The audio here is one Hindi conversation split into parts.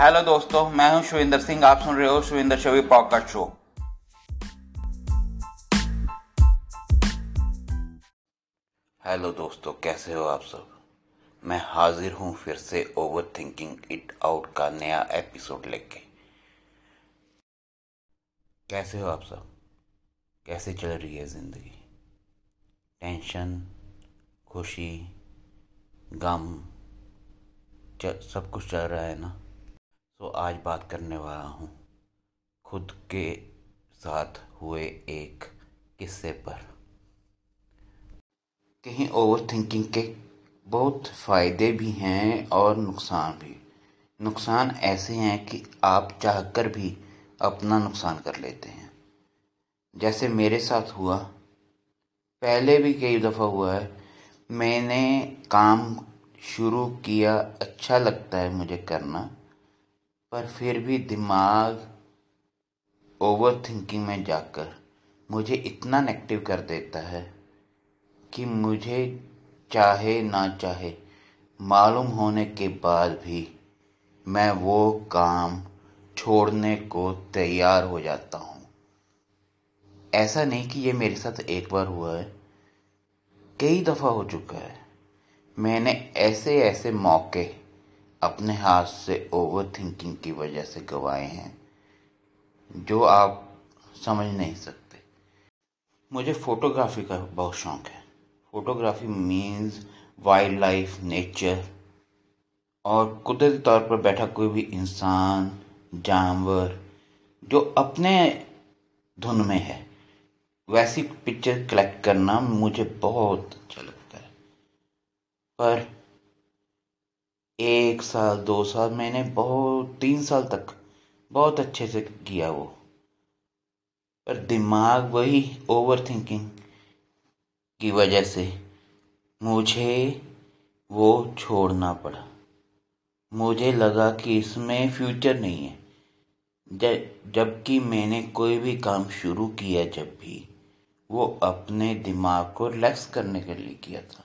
हेलो दोस्तों, मैं हूँ शुविंदर सिंह, आप सुन रहे हो Shuvinder Shavi podcast show. Hello दोस्तों, कैसे हो आप सब? मैं हाजिर हूँ फिर से ओवर थिंकिंग इट आउट का नया एपिसोड लेके। कैसे हो आप सब? कैसे चल रही है ज़िंदगी? टेंशन खुशी, गम सब कुछ चल रहा है ना? तो आज बात करने वाला हूँ। खुद के साथ हुए एक किस्से पर। कहीं ओवर थिंकिंग के बहुत फ़ायदे भी हैं और नुकसान भी। नुकसान ऐसे हैं कि आप चाहकर भी अपना नुकसान कर लेते हैं। जैसे मेरे साथ हुआ। पहले भी कई दफ़ा हुआ है। मैंने काम शुरू किया अच्छा लगता है मुझे करना। पर फिर भी दिमाग ओवर थिंकिंग में जाकर मुझे इतना नेगेटिव कर देता है कि मुझे चाहे ना चाहे मालूम होने के बाद भी मैं वो काम छोड़ने को तैयार हो जाता हूँ। ऐसा नहीं कि ये मेरे साथ एक बार हुआ है। कई दफ़ा हो चुका है। मैंने ऐसे ऐसे मौके अपने हाथ से ओवर थिंकिंग की वजह से गवाए हैं, जो आप समझ नहीं सकते। मुझे फ़ोटोग्राफी का बहुत शौक है। Photography means wild life nature और कुदरती तौर पर बैठा कोई भी इंसान, जानवर, जो अपने धुन में है, वैसी पिक्चर कलेक्ट करना मुझे बहुत अच्छा लगता है। पर एक साल, दो साल, मैंने बहुत, तीन साल तक बहुत अच्छे से किया वो। पर दिमाग वही ओवर थिंकिंग की वजह से मुझे वो छोड़ना पड़ा। मुझे लगा कि इसमें फ्यूचर नहीं है। जबकि मैंने कोई भी काम शुरू किया जब भी, वो अपने दिमाग को रिलैक्स करने के लिए किया था।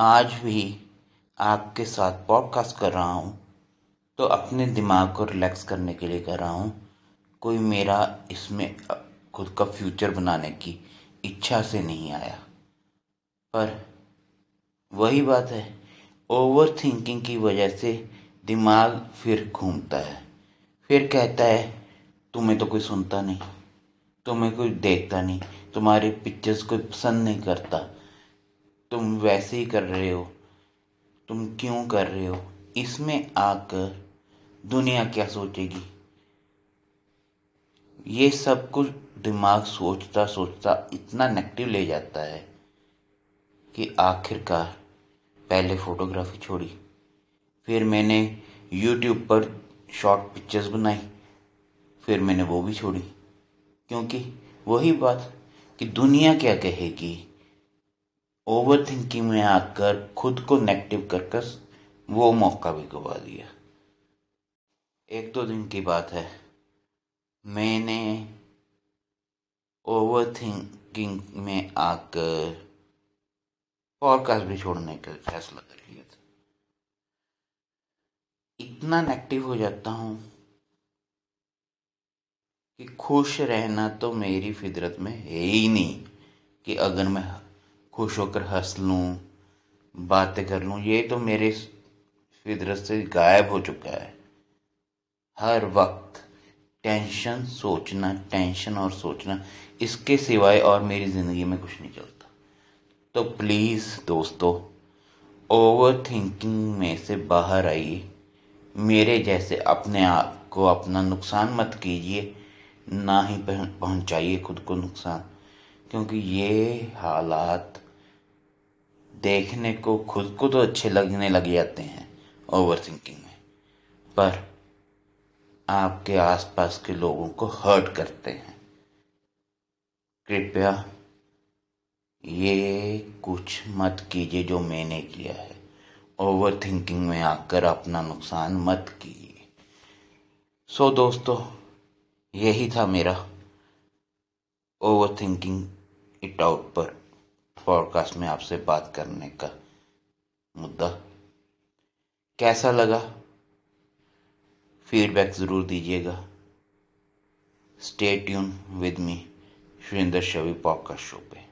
आज भी आपके साथ पॉडकास्ट कर रहा हूँ तो अपने दिमाग को रिलैक्स करने के लिए कर रहा हूँ, कोई मेरा इसमें खुद का फ्यूचर बनाने की इच्छा से नहीं आया। पर वही बात है ओवर थिंकिंग की वजह से दिमाग फिर घूमता है। फिर कहता है, तुम्हें तो कोई सुनता नहीं, तुम्हें कोई देखता नहीं, तुम्हारी पिक्चर्स कोई पसंद नहीं करता, तुम वैसे ही कर रहे हो तुम क्यों कर रहे हो? इसमें आकर दुनिया क्या सोचेगी? ये सब कुछ दिमाग सोचता सोचता इतना नेगेटिव ले जाता है कि आखिरकार पहले फोटोग्राफी छोड़ी। फिर मैंने यूट्यूब पर शॉर्ट पिक्चर्स बनाई। फिर मैंने वो भी छोड़ी। क्योंकि वही बात कि दुनिया क्या कहेगी? ओवर थिंकिंग में आकर खुद को नेगेटिव कर वो मौका भी गवा दिया। एक दो दिन की बात है। मैंने ओवर थिंकिंग में आकर पॉडकास्ट भी छोड़ने का फैसला कर लिया था। इतना नेगेटिव हो जाता हूँ कि खुश रहना तो मेरी फितरत में है ही नहीं कि अगर मैं खुश होकर हंस लूँ, बातें कर लूँ, ये तो मेरे फितरत से गायब हो चुका है। हर वक्त टेंशन, सोचना, टेंशन और सोचना, इसके सिवाय और मेरी ज़िंदगी में कुछ नहीं चलता। तो प्लीज़ दोस्तों ओवर थिंकिंग में से बाहर आइए। मेरे जैसे अपने आप को अपना नुकसान मत कीजिए, ना ही पहुंचाइए खुद को नुकसान। क्योंकि ये हालात देखने को खुद को तो अच्छे लगने लग जाते हैं ओवर थिंकिंग में। पर आपके आसपास के लोगों को हर्ट करते हैं। कृपया ये कुछ मत कीजिए जो मैंने किया है। ओवर थिंकिंग में आकर अपना नुकसान मत कीजिए। सो दोस्तों, यही था मेरा ओवर थिंकिंग इट आउट पर पॉडकास्ट में आपसे बात करने का मुद्दा। कैसा लगा? फीडबैक ज़रूर दीजिएगा। Stay tune with me Surendra Shavi podcast show पे।